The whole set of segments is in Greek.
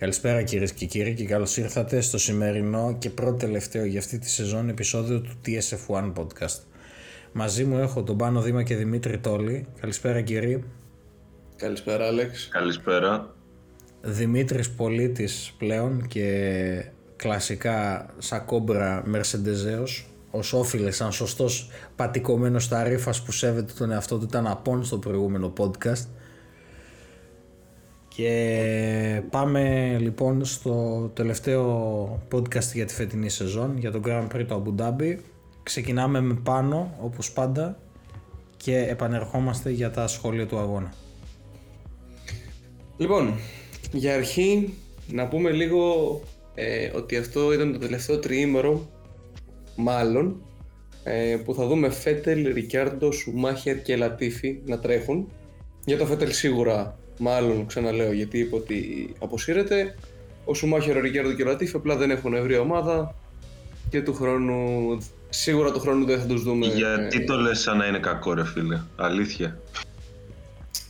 Καλησπέρα κυρίες και κύριοι και καλώς ήρθατε στο σημερινό και πρώτο τελευταίο για αυτή τη σεζόν επεισόδιο του TSF1 Podcast. Μαζί μου έχω τον Πάνο Δήμα και Δημήτρη Τόλη. Καλησπέρα κύριοι. Καλησπέρα Άλεξ. Καλησπέρα. Δημήτρης Πολίτης πλέον και κλασικά σαν κόμπρα Μερσεντεζέος ως όφιλε σαν σωστός πατικωμένος ταρίφας που σέβεται τον εαυτό του ήταν απόν στο προηγούμενο podcast και πάμε λοιπόν στο τελευταίο podcast για τη φετινή σεζόν για τον Grand Prix του Αμπουντάμπι. Ξεκινάμε με πάνω όπως πάντα και επανερχόμαστε για τα σχόλια του αγώνα. Λοιπόν, για αρχή να πούμε λίγο ε, ότι αυτό ήταν το τελευταίο τριήμερο μάλλον ε, που θα δούμε Φέτελ, Ρικιάρντο, Σουμάχερ και Λατίφη να τρέχουν. Για το Φέτελ σίγουρα Μάλλον ξαναλέω γιατί είπε ότι αποσύρεται. Ο Σουμάχερ, ο Ρικιάρντο και ο Λατίφι απλά δεν έχουν βρει ομάδα και του χρόνου, σίγουρα του χρόνου δεν θα τους δούμε. Γιατί το λες σαν να είναι κακό, ρε φίλε. Αλήθεια.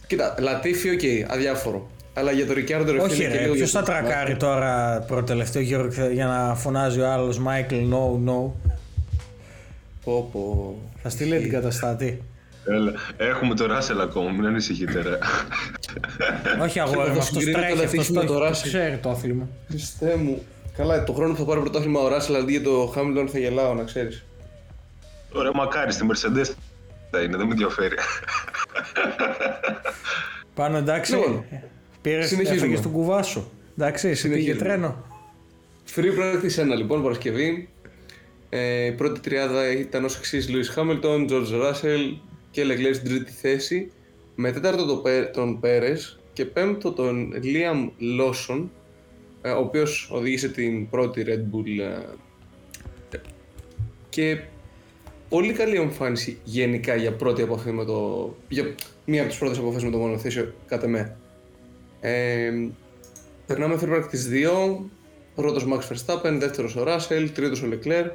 Κοίτα, Λατίφι, OK, okay, αδιάφορο. Αλλά για το Ρικιάρντο ρε Όχι, ρε, ποιος θα τρακάρει τώρα προτελευταίο γύρο για να φωνάζει ο άλλος Μάικλ, no, no. Πω, πω. Θα στείλει την καταστάτη. Έλα. Έχουμε το Ράσελ ακόμα, μην ανησυχείτε ρε. Όχι αγόρι, αυτός τρέχει, αυτός το, το ξέρει το άθλημα. Χριστέ μου. Καλά, το χρόνο που θα πάρει πρωτάθλημα ο Ράσελ αντί για το Χάμιλτον θα γελάω, να ξέρεις. Ωραία, μακάρι στη Mercedes θα είναι, δεν με ενδιαφέρει. Πάνω εντάξει, λοιπόν, πήρες έφεγες στον κουβά σου. Εντάξει, πήγε τρένο. Free practice 1 λοιπόν, Παρασκευή. Ε, η πρώτη τριάδα ήταν ως εξής Lewis Hamilton, George Russell, και Leclerc στην τρίτη θέση, με τέταρτο τον Πέρες και πέμπτο τον Liam Lawson, ε, ο οποίος οδήγησε την πρώτη Red Bull ε, και πολύ καλή εμφάνιση γενικά για πρώτη επαφή με το... για μία από τις πρώτες επαφές με το μονοθέσιο κατά με. Ε, περνάμε free practice 2, πρώτος Max Verstappen, δεύτερος ο Russell, τρίτος ο Leclerc.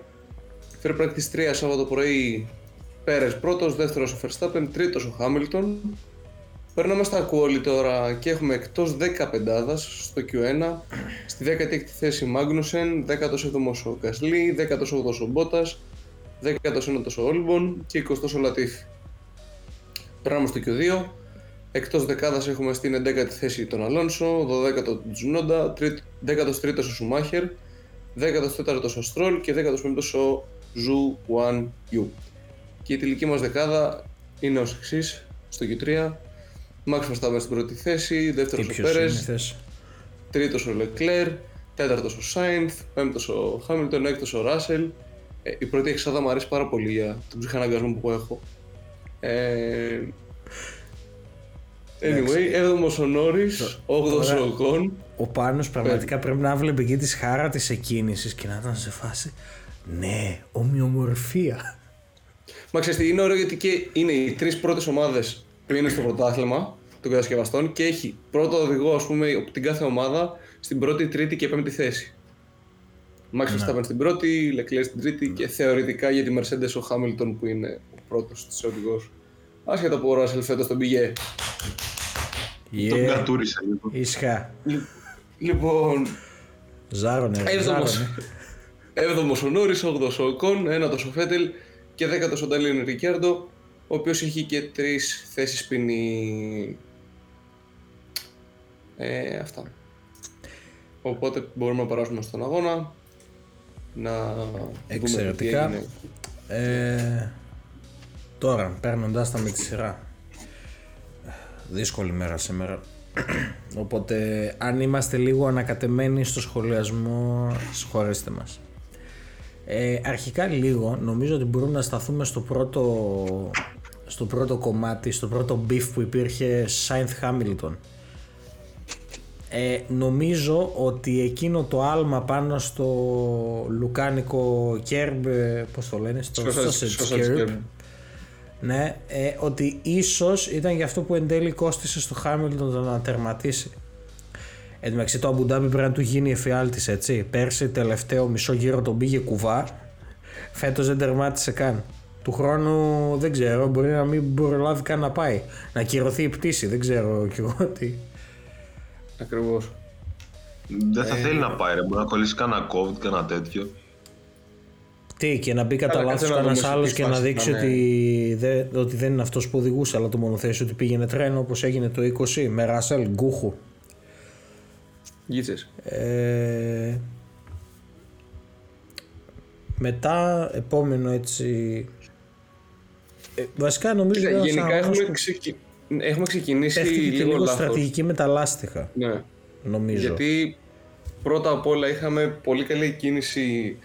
Free practice 3 Σάββατο πρωί Πέρες πρώτος, δεύτερος ο Verstappen, τρίτος ο Χάμιλτον. Περνάμε στα quali τώρα και έχουμε εκτός 15 στο Q1. Στη 16η θέση Μάγνουσεν, 17ο ο Γκασλή, 18ο ο Μπότας, 19ο ο Όλμπον και 20ο ο Λατίφη. Περνάμε στο Q2. Εκτός δεκάδας έχουμε στην 11η θέση τον Αλόνσο, 12ο τον Τσουνόντα, 13ο ο Σουμάχερ, 14ο ο Στρόλ και 15ο ο Ζου Γκουανγιού. Και η τελική μας δεκάδα είναι ως εξής στο Q3. Max Verstappen στην πρώτη θέση, δεύτερος ο Πέρες, τρίτος ο Leclerc, τέταρτος ο Sainz, πέμπτος ο Hamilton, έκτος ο Russell. Ε, η πρώτη εξάδα μου αρέσει πάρα πολύ για τον ψυχαναγκασμό που έχω. Ε, anyway, έβδομος ο Νόρις, όγδος ο Οκόν. Ο Πάνος πραγματικά πρέπει να βλέπει εκεί τη σχάρα της εκκίνησης και να ήταν σε φάση ναι, ομοιομορφία. Μα ξέρετε, είναι ωραίο γιατί και είναι οι τρεις πρώτες ομάδες που είναι στο πρωτάθλημα των κατασκευαστών και έχει πρώτο οδηγό, ας πούμε, από την κάθε ομάδα στην πρώτη, τρίτη και πέμπτη θέση. Μάξ ναι. Verstappen στην πρώτη, Leclerc στην τρίτη και θεωρητικά για τη Mercedes ο Hamilton που είναι ο πρώτος της οδηγός. Άσχετα που ο Ράσελ φέτος τον πήγε. Yeah. Τον κατούρισε λοιπόν. Ισχά. Λοιπόν. Ζάρονε. Έβδομο ο Νόρι, όγδος ο Κον, ένατος ο Φέτελ, και δέκατος ο Νταλίν Ρικιάρντο, ο οποίος έχει και τρεις θέσεις ποινή. Ε, αυτά. Οπότε μπορούμε να περάσουμε στον αγώνα. Να Εξαιρετικά. δούμε τι Ε, τώρα, παίρνοντα τα με τη σειρά. Δύσκολη μέρα σήμερα. Οπότε, αν είμαστε λίγο ανακατεμένοι στο σχολιασμό, συγχωρέστε μας. Ε, αρχικά λίγο, νομίζω ότι μπορούμε να σταθούμε στο πρώτο, στο πρώτο κομμάτι, στο πρώτο beef που υπήρχε Σάινθ Χάμιλτον. Ε, νομίζω ότι εκείνο το άλμα πάνω στο λουκάνικο κέρμπ, πώς το λένε, στο sausage ναι, ε, ότι ίσως ήταν για αυτό που εν τέλει κόστησε στο Χάμιλτον να τερματίσει. Εν τω μεταξύ το Αμπουντάμπι πρέπει να του γίνει εφιάλτης, έτσι. Πέρσι τελευταίο μισό γύρο τον πήγε κουβά. Φέτος δεν τερμάτισε καν. Του χρόνου δεν ξέρω, μπορεί να μην προλάβει καν να πάει. Να κυρωθεί η πτήση, δεν ξέρω κι εγώ τι. Ακριβώς. Δεν θα θέλει να πάει, ρε. Μπορεί να κολλήσει κανένα COVID, κανένα τέτοιο. Τι, και να μπει κατά Καλά, λάθος κάτσε να κανένας δούμε σε άλλος τι και να φάση δείξει θα είναι. ότι, δεν, ότι δεν είναι αυτός που οδηγούσε, αλλά το μονοθέσιο ότι πήγαινε τρένο όπως έγινε το 20 με Ρασέλ Γκούχου. Γίτσες. Ε, μετά, επόμενο έτσι. Ε, βασικά νομίζω Κοίτα, ήταν Γενικά σαν έχουμε, αγώνας που ξεκι... έχουμε ξεκινήσει παίχτηκε και λίγο λίγο λάθος. στρατηγική με τα λάστιχα, Ναι. νομίζω. Γιατί πρώτα απ' όλα είχαμε πολύ καλή κίνηση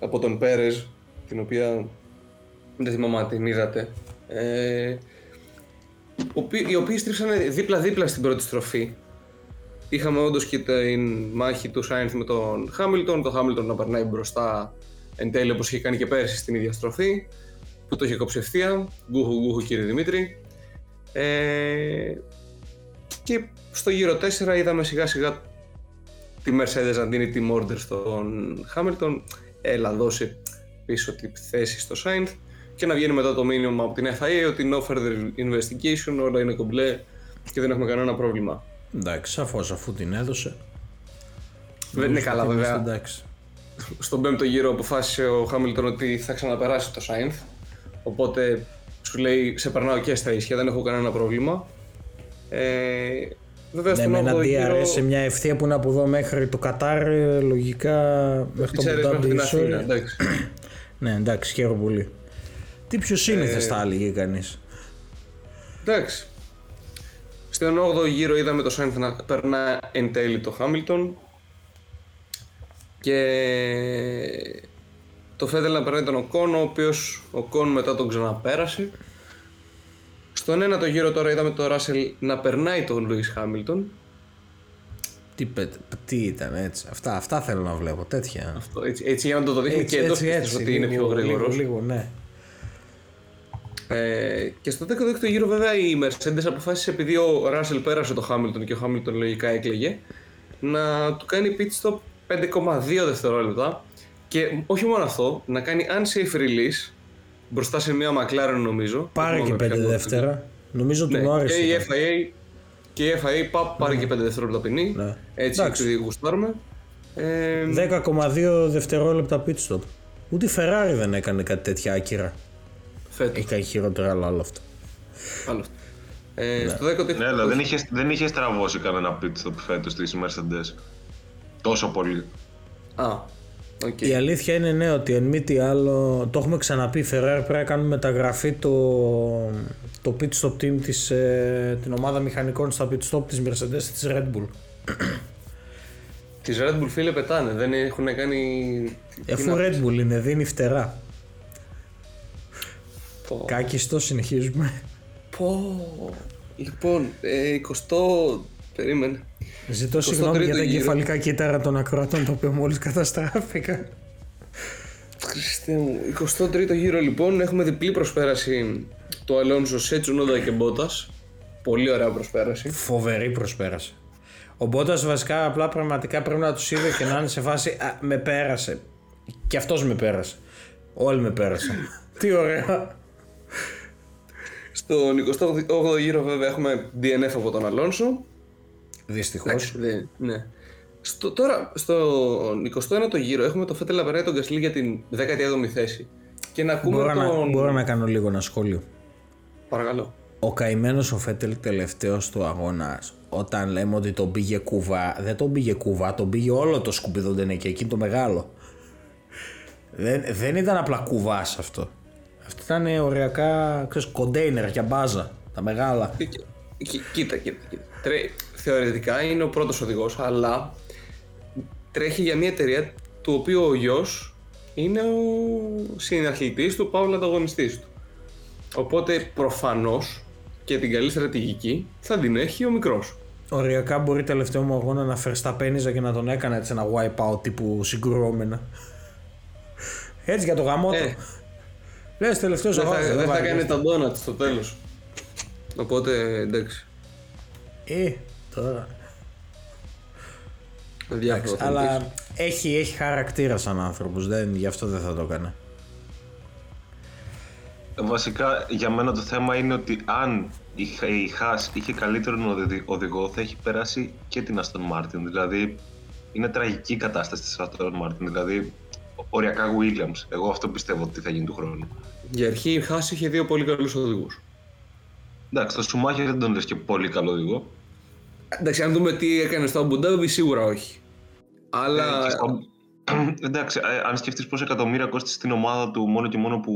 από τον Πέρες, την οποία δεν θυμάμαι αν την είδατε. Ε, οποί- οι οποίοι στρίψανε δίπλα-δίπλα στην πρώτη στροφή. Είχαμε όντως και την μάχη του Σάινθ με τον Χάμιλτον, το Χάμιλτον να περνάει μπροστά εν τέλει όπως είχε κάνει και πέρσι στην ίδια στροφή, που το είχε κόψει ευθεία. Γκούχου, γκούχου κύριε Δημήτρη. Ε, και στο γύρο 4 είδαμε σιγά σιγά τη Mercedes να δίνει team order στον Hamilton, έλα δώσει πίσω τη θέση στο Sainz και να βγαίνει μετά το μήνυμα από την FIA ότι no further investigation, όλα είναι κομπλέ και δεν έχουμε κανένα πρόβλημα. Εντάξει, σαφώς αφού την έδωσε. Δεν είναι καλά ότι είμαστε βέβαια. Εντάξει. Στον πέμπτο γύρο αποφάσισε ο Hamilton ότι θα ξαναπεράσει το Sainz, οπότε σου λέει σε περνάω και στα ίσια, δεν έχω κανένα πρόβλημα. Ε, βέβαια Ναι, στον με ένα 8ο γύρο... DRS σε μια ευθεία που είναι από εδώ μέχρι το Κατάρ, ε, λογικά μέχρι το Ξέρεις μέχρι την Abu Dhabi, Αθήνα, sorry. εντάξει. Ναι, εντάξει, χαίρομαι πολύ. Τι πιο σύνηθες Ε, θα έλεγε κανείς; Εντάξει. Στον 8ο γύρο είδαμε το Sainz να περνά εν τέλει το Hamilton και το Vettel να περνάει τον Ocon, ο οποίος ο Ocon μετά τον ξαναπέρασε. Στον ένατο γύρο τώρα είδαμε το Russell να περνάει τον Lewis Hamilton. Τι, πε- τι ήταν έτσι. Αυτά, αυτά θέλω να βλέπω. Τέτοια. Αυτό, έτσι, έτσι για να το δείχνει και εντός πίστης ότι είναι πιο γρήγορος. Λίγο, λίγο, ναι. Ε, και στο 16ο γύρο βέβαια η Mercedes αποφάσισε επειδή ο Russell πέρασε το Hamilton και ο Hamilton λογικά έκλαιγε να του κάνει pit stop 5,2 δευτερόλεπτα και όχι μόνο αυτό, να κάνει unsafe release μπροστά σε μια McLaren νομίζω. Πάρε Δεν και θυμάμαι πέντε ποια δεύτερα. Νομίζω Ναι, του και άρεσε. η ήταν. FIA και η FIA πα, πάρε και 5 δευτερόλεπτα ποινή. Ναι. Έτσι Εντάξει. επειδή γουστάρουμε. Ε, 10,2 δευτερόλεπτα pit stop. Ούτε η Ferrari δεν έκανε κάτι τέτοια άκυρα. φέτος, Έχει κάνει χειρότερα, αλλά όλο αυτό. άλλο αυτό. Ε, Στο 10ο Ναι, αλλά δεν είχε, δεν είχε στραβώσει κανένα pit stop φέτος της Mercedes. Τόσο πολύ. Α, οκ. Η αλήθεια είναι ναι ότι εν μη τι άλλο, το έχουμε ξαναπεί, η Ferrari πρέπει να κάνουμε μεταγραφή το, το pit stop team της, ε, την ομάδα μηχανικών στα pit stop της Mercedes της Red Bull. Τις Red Bull φίλε πετάνε, δεν έχουν κάνει... Εφού Red Bull είναι, δίνει φτερά. Πω. Κάκιστο, συνεχίζουμε. Πω. Λοιπόν, ε, 20... Περίμενε. Ζητώ 23ο συγγνώμη για τα γύρο. εγκεφαλικά κύτταρα των ακροατών, το οποίο μόλις καταστράφηκα. Χριστέ μου. 23ο γύρο λοιπόν, έχουμε διπλή προσπέραση του Αλόνσο σε Τσουνόντα και Μπότας. Πολύ ωραία προσπέραση. Φοβερή προσπέρασε. Ο Μπότας βασικά απλά πραγματικά πρέπει να τους είδε και να είναι σε φάση «Α, με πέρασε. Και αυτός με πέρασε. Όλοι με πέρασαν. Τι ωραία. Στον 28ο γύρο βέβαια έχουμε DNF από τον Αλόνσο. Δυστυχώς. Δεν- ναι. Στο, τώρα, στον 21ο γύρο έχουμε το Φέτελ να περνάει τον Γκασλί για την 17η θέση. Και να ακούμε Μπορώ, τον... να, μπορώ να κάνω λίγο ένα σχόλιο. Παρακαλώ. Ο καημένος ο Φέτελ τελευταίος του αγώνας, όταν λέμε ότι τον πήγε κουβά, δεν τον πήγε κουβά, τον πήγε όλο το σκουπιδοντενέ και εκεί το μεγάλο. Δεν, δεν ήταν απλά κουβάς αυτό. Αυτό ήταν οριακά ξέρεις, κοντέινερ για μπάζα. Τα μεγάλα. Κοί- κοί- Κοίτα, κοίτα, κοίτα. Τρέ- θεωρητικά είναι ο πρώτος οδηγός, αλλά τρέχει για μια εταιρεία του οποίου ο γιος είναι ο συναρχητής του, παύλα ανταγωνιστής του. Οπότε προφανώς και την καλή στρατηγική θα την έχει ο μικρός. Οριακά μπορεί τελευταίο μου αγώνα να φερσταπένιζα και να τον έκανα έτσι ένα wipe out τύπου συγκρουόμενα. Έτσι για το γαμό του. Ε. Λες τελευταίος Δεν θα, αγώνας. δεν θα βάρει. κάνει τα ντόνατς στο τέλος. Οπότε εντάξει. Ε, τώρα. Διάφορα θα μου πεις. Αλλά έχει, έχει χαρακτήρα σαν άνθρωπος, δεν, γι' αυτό δεν θα το έκανε. Βασικά για μένα το θέμα είναι ότι αν η, Χ- η Haas είχε καλύτερον οδη- οδηγό θα έχει περάσει και την Aston Martin. Δηλαδή είναι τραγική η κατάσταση της Aston Martin. Δηλαδή, οριακά Williams. Εγώ αυτό πιστεύω ότι θα γίνει του χρόνου. Για αρχή η Haas είχε δύο πολύ καλούς οδηγούς. Εντάξει, το Schumacher δεν τον λες και πολύ καλό οδηγό. Εντάξει, αν δούμε τι έκανε στο Abu Dhabi, σίγουρα όχι. Αλλά. Ε, και στο- Εντάξει, ε, αν σκεφτείς πόσα εκατομμύρια κόστησε την ομάδα του μόνο και μόνο που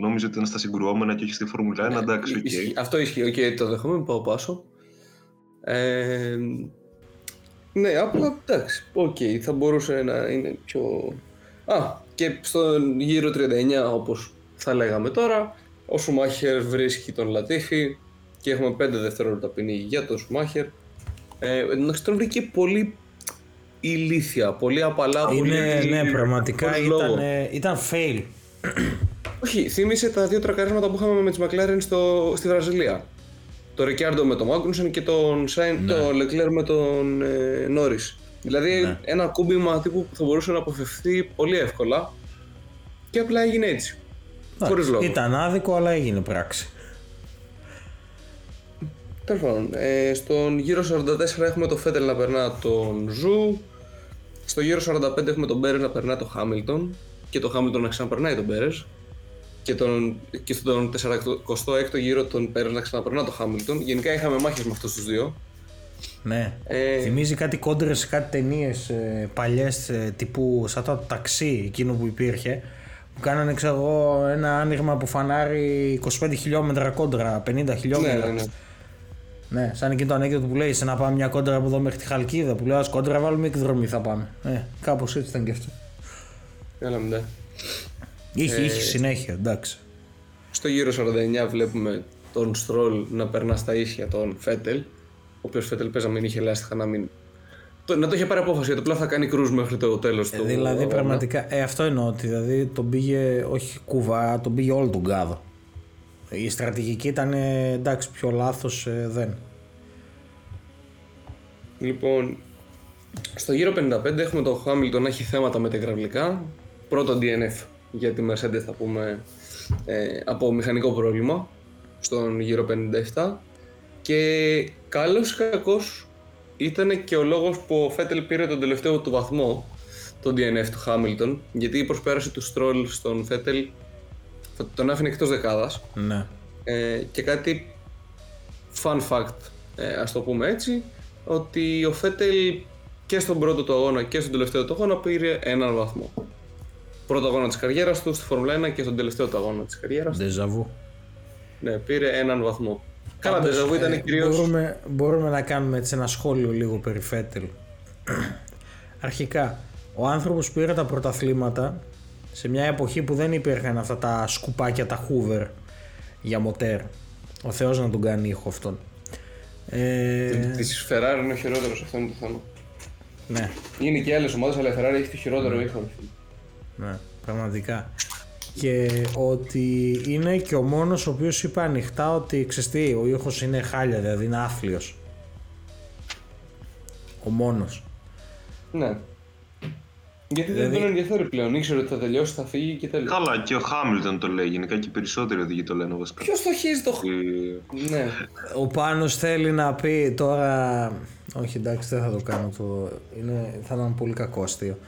νόμιζε ότι ήταν στα συγκρουόμενα και όχι στη Φόρμουλα 1, εντάξει, οκ. Ισχύει. Αυτό ισχύει. Οκ, το δέχομαι, πάω πάσο. Ε, ναι, απλά εντάξει. Οκ, θα μπορούσε να είναι πιο. Α, και στον γύρο 39, όπως θα λέγαμε τώρα, ο Σουμάχερ βρίσκει τον Λατίφη και έχουμε 5 δευτερόλεπτα ποινή για τον Σουμάχερ. Ε, εντάξει, τον βρήκε πολύ ηλίθια, πολύ απαλά. Είναι, πολύ, ναι, πραγματικά χωρίς λόγο. ήταν, ε, ήταν fail. Όχι, θύμισε τα δύο τρακαρίσματα που είχαμε με τις McLaren στο, στη Βραζιλία. Το Ρικιάρντο με τον Μάγκουνσεν και τον Σάιν, Ναι. το Leclerc με τον ε, Νόρις. Δηλαδή Ναι. ένα κούμπιμα τύπου που θα μπορούσε να αποφευθεί πολύ εύκολα και απλά έγινε έτσι. Χωρίς λόγο. Ήταν άδικο, αλλά έγινε πράξη. Τέλος πάντων, ε, στον γύρο 44 έχουμε το Φέτελ να περνά τον Ζου. Στο γύρο 45 έχουμε τον Πέρες να περνά τον Χάμιλτον και τον Χάμιλτον να ξαναπερνάει τον Πέρες. Και, τον, και στον 46ο γύρο τον Πέρες να ξαναπερνά τον Χάμιλτον. Γενικά είχαμε μάχες με αυτούς τους δύο. Ναι. Ε, Θυμίζει κάτι κόντρες σε κάτι ταινίες ε, παλιές τύπου σαν το ταξί εκείνο που υπήρχε. Που κάνανε ξέρω εγώ ένα άνοιγμα που φανάρει 25 χιλιόμετρα κόντρα, 50 ναι, χιλιόμετρα. ναι, ναι. Ναι, σαν εκείνο το ανέκδοτο που λέει σε να πάμε μια κόντρα από εδώ μέχρι τη Χαλκίδα. Που λέω Α κόντρα βάλουμε εκδρομή θα πάμε. Ε, κάπως έτσι ήταν και αυτό. Έλα ναι. Είχε, είχε συνέχεια, εντάξει. Στο γύρο 49 βλέπουμε τον Στρόλ να περνά στα ίσια τον Φέτελ. Ο οποίος Φέτελ παίζα μην είχε λάστιχα να μην. Το, να το είχε πάρει απόφαση γιατί απλά θα κάνει κρούζ μέχρι το τέλος Ε, του. δηλαδή αγώνα. πραγματικά, ε, αυτό εννοώ ότι δηλαδή τον πήγε, όχι κουβά, τον πήγε όλο τον κάδο. Η στρατηγική ήταν ε, εντάξει πιο λάθος ε, δεν. Λοιπόν, στο γύρο 55 έχουμε τον Χάμιλτον να έχει θέματα με τα υδραυλικά. Πρώτο DNF για τη Mercedes θα πούμε ε, από μηχανικό πρόβλημα στον γύρο 57 και καλός ή κακός ήταν και ο λόγος που ο Φέτελ πήρε τον τελευταίο του βαθμό το DNF του Χάμιλτον γιατί η προσπέραση τους Στρόλ στον Φέτελ θα τον άφηνε εκτός δεκάδας Ναι. ε, και κάτι fun fact, ε, ας το πούμε έτσι, ότι ο Φέτελ και στον πρώτο του αγώνα και στον τελευταίο του αγώνα πήρε έναν βαθμό. Πρώτο αγώνα της καριέρας του στη Φόρμουλα 1 και στον τελευταίο του αγώνα της καριέρας του. Ντεζαβού. Ναι, πήρε έναν βαθμό. Καλά, Πάντως, Ντεζαβού ήταν ε, κυρίως... Μπορούμε, μπορούμε να κάνουμε έτσι ένα σχόλιο λίγο περί Φέτελ. Αρχικά, ο άνθρωπος πήρε τα πρωταθλήματα σε μια εποχή που δεν υπήρχαν αυτά τα σκουπάκια, τα hoover για μοτέρ. Ο Θεός να τον κάνει ήχο αυτόν. Ε, Της Ferrari είναι ο χειρότερος, αυτό είναι το θέμα. ναι, Είναι και άλλες ομάδες, αλλά η Ferrari έχει το χειρότερο ήχο. ρε φίλε. ναι, πραγματικά. Και ότι είναι και ο μόνος ο οποίος είπε ανοιχτά ότι ξέρεις τι, ο ήχος είναι χάλια, δηλαδή είναι άθλιος. Ο μόνος. Ναι. Γιατί Δηλαδή- δεν τον ενδιαφέρει πλέον, ήξερε ότι θα τελειώσει, θα φύγει και τέλος. Καλά, και ο Χάμιλτον το λέει. Γενικά και οι περισσότεροι οδηγοί το λένε βασικά. Ποιος το χίζει το... χ- Ε, Ναι. Ο Πάνος θέλει να πει τώρα... Όχι εντάξει δεν θα το κάνω το... Είναι... Θα ήταν πολύ κακό αστείο.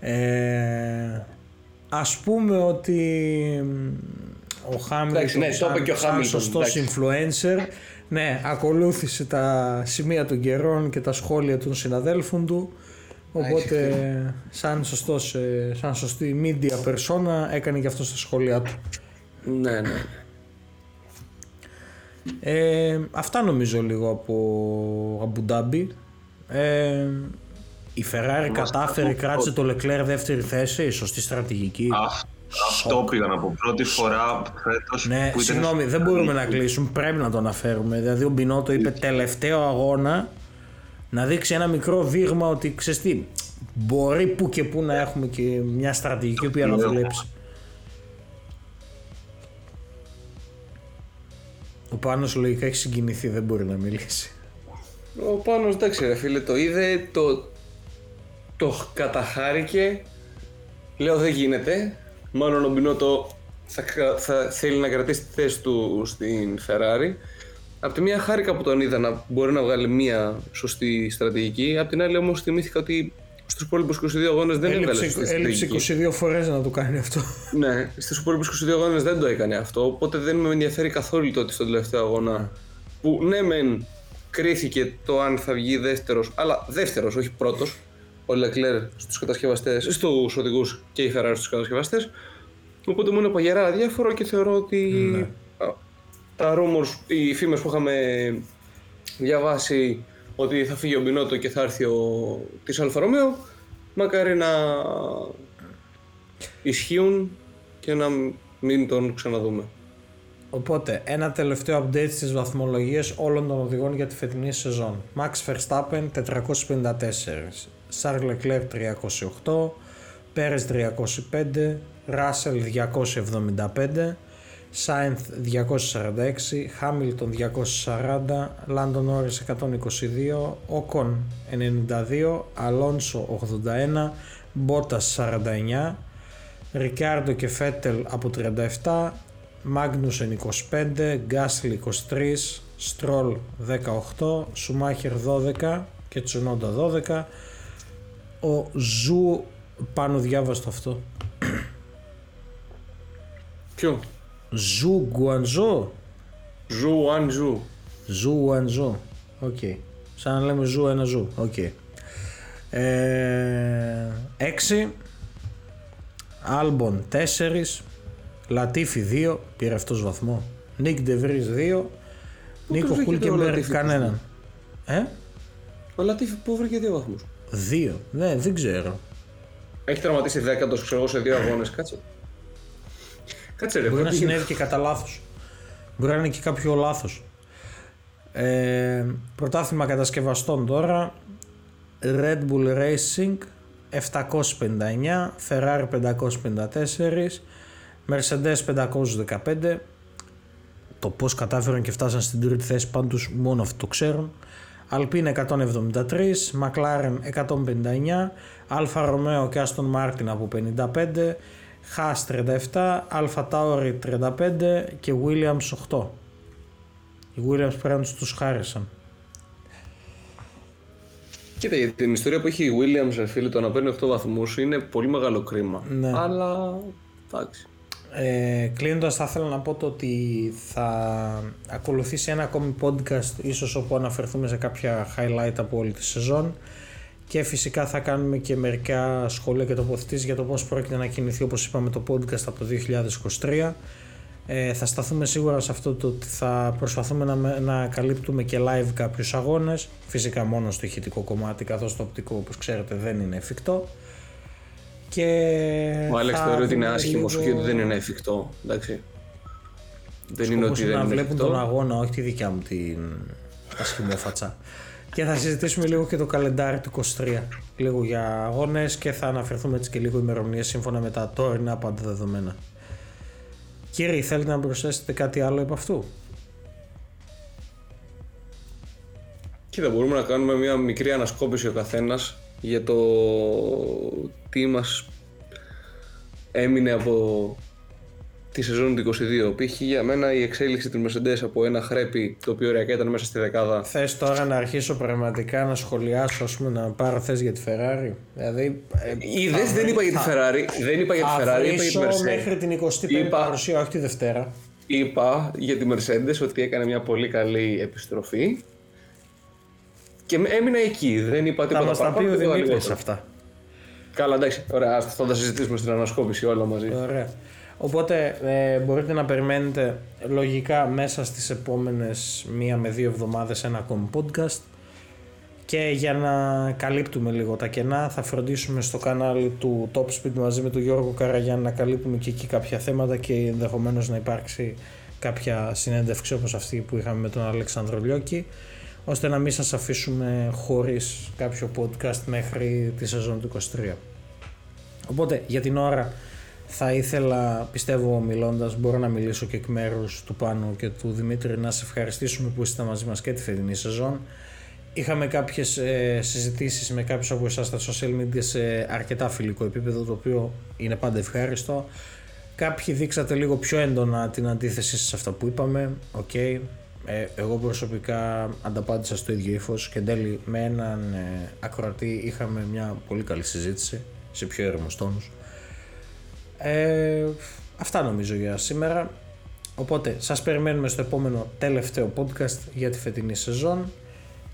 Ε... Ας πούμε ότι ο Χάμιλτον Εντάξει, ναι, το είπε και ο σαν Χάμιλτον, σωστός εντάξει. influencer ναι, ακολούθησε τα σημεία των καιρών και τα σχόλια των συναδέλφων του οπότε σαν, σωστός, ε, σαν σωστή media persona έκανε και αυτό στα σχόλια του. Ναι, ναι. Ε, αυτά νομίζω λίγο από Αμπουντάμπι. Ε, η Ferrari κατάφερε, κράτησε το Leclerc δεύτερη θέση, σωστή στρατηγική. αυ- Αυτό πήγα να πω. Πρώτη φορά φέτος. ναι, συγγνώμη, δεν μπορούμε να κλείσουμε, πρέπει να το αναφέρουμε. Δηλαδή ο Μπινότο είπε τελευταίο αγώνα να δείξει ένα μικρό δείγμα ότι ξέρεις τι, μπορεί που και που να έχουμε και μια στρατηγική που να δουλέψει. Ο Πάνος λογικά έχει συγκινηθεί, δεν μπορεί να μιλήσει. Ο Πάνος εντάξει ρε φίλε το είδε, το, το καταχάρηκε, λέω δεν γίνεται, μάλλον ο Μπινότο θα, κα- θα θέλει να κρατήσει τη θέση του στην Ferrari. Απ' τη μία χάρηκα που τον είδα να μπορεί να βγάλει μία σωστή στρατηγική, απ' την άλλη όμως θυμήθηκα ότι Στους υπόλοιπους 22 αγώνες δεν έβγαλε Έλειψε, σωστή έλειψε στρατηγική. 22 φορές να το κάνει αυτό. Ναι, στους υπόλοιπους 22 αγώνες δεν το έκανε αυτό. Οπότε δεν με ενδιαφέρει καθόλου το ότι στον τελευταίο αγώνα. Που ναι, μεν κρίθηκε το αν θα βγει δεύτερος, αλλά δεύτερος, όχι πρώτος. Ο Λεκλέρ στους κατασκευαστές, στους οδηγούς και η Ferrari στους κατασκευαστές. Οπότε μου είναι παγερά αδιάφορο και θεωρώ ότι α, τα rumors, οι φήμες που είχαμε διαβάσει ότι θα φύγει ο Μπινότο και θα έρθει ο της Άλφα Ρομέο, μακάρι να ισχύουν και να μην τον ξαναδούμε. Οπότε, ένα τελευταίο update στις βαθμολογίες όλων των οδηγών για τη φετινή σεζόν. Max Verstappen 454, Charles Leclerc 308, Perez 305, Russell 275, Sainz 246, Hamilton 240, Landon Norris 122, Ocon 92, Alonso 81, Bottas 49, Ρικάρντο και Φέτελ από 37, Μάγνουσεν 25, Γκάσλι 23, Στρόλ 18, Σουμάχερ 12 και Τσουνόντα 12. Ο Ζου, Πάνο, διάβασ' το αυτό. Ποιο; Ζου Γκουανζό. Ζου, αν ζου. Ζου Γουανζό. Οκ. Σαν να λέμε ζου ένα ζου. Οκ. Ε, 6. Άλμπον 4. Λατίφι 2. Πήρε αυτός βαθμό. Νίκ Ντεβρίζ 2. Νίκο βρήκε το Χούλκεμπεργκ Λατίφι; κανέναν. Ε; Ο Λατίφη πού βρήκε δύο βαθμούς; 2. Ναι, δεν ξέρω. Έχει τραυματίσει δέκατος, ξέρω εγώ, σε δύο αγώνες. Κάτσε. Κάτσε ρε, Μπορεί να πού συνέβη και κατά λάθος. Μπορεί να είναι και κάποιο λάθος. Ε, πρωτάθλημα κατασκευαστών τώρα. Red Bull Racing 759, Ferrari 554, Mercedes 515. Το πώς κατάφεραν και φτάσαν στην τρίτη θέση πάντως μόνο αυτό το ξέρουν. Alpine 173, McLaren 159, Alfa Romeo και Aston Martin από 55, Haas 37, Alfa Tauri 35 και Williams 8. Οι Williams πρέπει να τους χάρισαν. Κοίτα, για την ιστορία που έχει η Williams, ρε φίλε, το να παίρνει 8 βαθμούς είναι πολύ μεγάλο κρίμα. Ναι. Αλλά. εντάξει. Ε, Κλείνοντας, θα ήθελα να πω το ότι θα ακολουθήσει ένα ακόμη podcast, ίσως όπου αναφερθούμε σε κάποια highlight από όλη τη σεζόν και φυσικά θα κάνουμε και μερικά σχόλια και τοποθετήσεις για το πώς πρόκειται να κινηθεί όπως είπαμε το podcast από το 2023 ε, θα σταθούμε σίγουρα σε αυτό το ότι θα προσπαθούμε να, με- να καλύπτουμε και live κάποιους αγώνες φυσικά μόνο στο ηχητικό κομμάτι καθώς το οπτικό όπως ξέρετε δεν είναι εφικτό και Ο Άλεξ θα θεωρεί ότι είναι δούμε άσχημο, λίγο- όχι ότι δεν είναι εφικτό. Εντάξει. Δεν είναι Σκοπός ότι δεν να είναι βλέπουν τον εφικτό. αγώνα, όχι τη δικιά μου την ασχημόφατσα. Και θα συζητήσουμε λίγο και το καλεντάρι του 23. Λίγο για αγώνες και θα αναφερθούμε έτσι και λίγο ημερομηνίες σύμφωνα με τα τόρινα πάντα δεδομένα. Κύριε, θέλετε να προσθέσετε κάτι άλλο από αυτού; Κοίτα, μπορούμε να κάνουμε μια μικρή ανασκόπηση ο καθένας για το τι μας έμεινε από τη σεζόν του 22. Π.χ. για μένα η εξέλιξη του Mercedes από ένα χρέπι το οποίο ωριακά ήταν μέσα στη δεκάδα. Θες τώρα να αρχίσω πραγματικά να σχολιάσω, ας πούμε, να πάρω θέση για τη Ferrari; Δηλαδή, ε, Είδες, θα δεν είπα για τη θα- Ferrari, δεν είπα για τη θα Ferrari, είπα για τη βρίσω Mercedes. μέχρι την 25η Είπα- παρουσία, όχι τη Δευτέρα. Είπα για τη Mercedes ότι έκανε μια πολύ καλή επιστροφή και με- έμεινα εκεί. Δεν είπα Θα τίποτα μας τα πει παραπάνω, ο τίποτα Δημήτρης λιγότερο. αυτά. Καλά, εντάξει. Ωραία, ας- θα τα συζητήσουμε στην ανασκόπηση όλα μαζί. Ωραία. Οπότε ε, μπορείτε να περιμένετε λογικά μέσα στις επόμενες μία με δύο εβδομάδες ένα ακόμη podcast και για να καλύπτουμε λίγο τα κενά θα φροντίσουμε στο κανάλι του Top Speed μαζί με τον Γιώργο Καραγιάννη να καλύπτουμε και εκεί κάποια θέματα και ενδεχομένως να υπάρξει κάποια συνέντευξη όπως αυτή που είχαμε με τον Αλέξανδρο Λιώκη ώστε να μην σας αφήσουμε χωρίς κάποιο podcast μέχρι τη σεζόν του 23. Οπότε για την ώρα θα ήθελα, πιστεύω μιλώντας, μπορώ να μιλήσω και εκ μέρους του Πάνου και του Δημήτρη να σε ευχαριστήσουμε που είστε μαζί μας και τη φετινή σεζόν. Είχαμε κάποιες ε, συζητήσεις με κάποιους από εσάς στα social media σε αρκετά φιλικό επίπεδο, το οποίο είναι πάντα ευχάριστο. Κάποιοι δείξατε λίγο πιο έντονα την αντίθεση σε αυτά που είπαμε, οκ, Ε, εγώ προσωπικά ανταπάντησα στο ίδιο ύφος και εν τέλει με έναν ε, ακροατή είχαμε μια πολύ καλή συζήτηση σε πιο έρημους τόνους. Ε, αυτά νομίζω για σήμερα. Οπότε σας περιμένουμε στο επόμενο τελευταίο podcast για τη φετινή σεζόν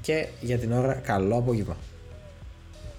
και για την ώρα καλό απόγευμα.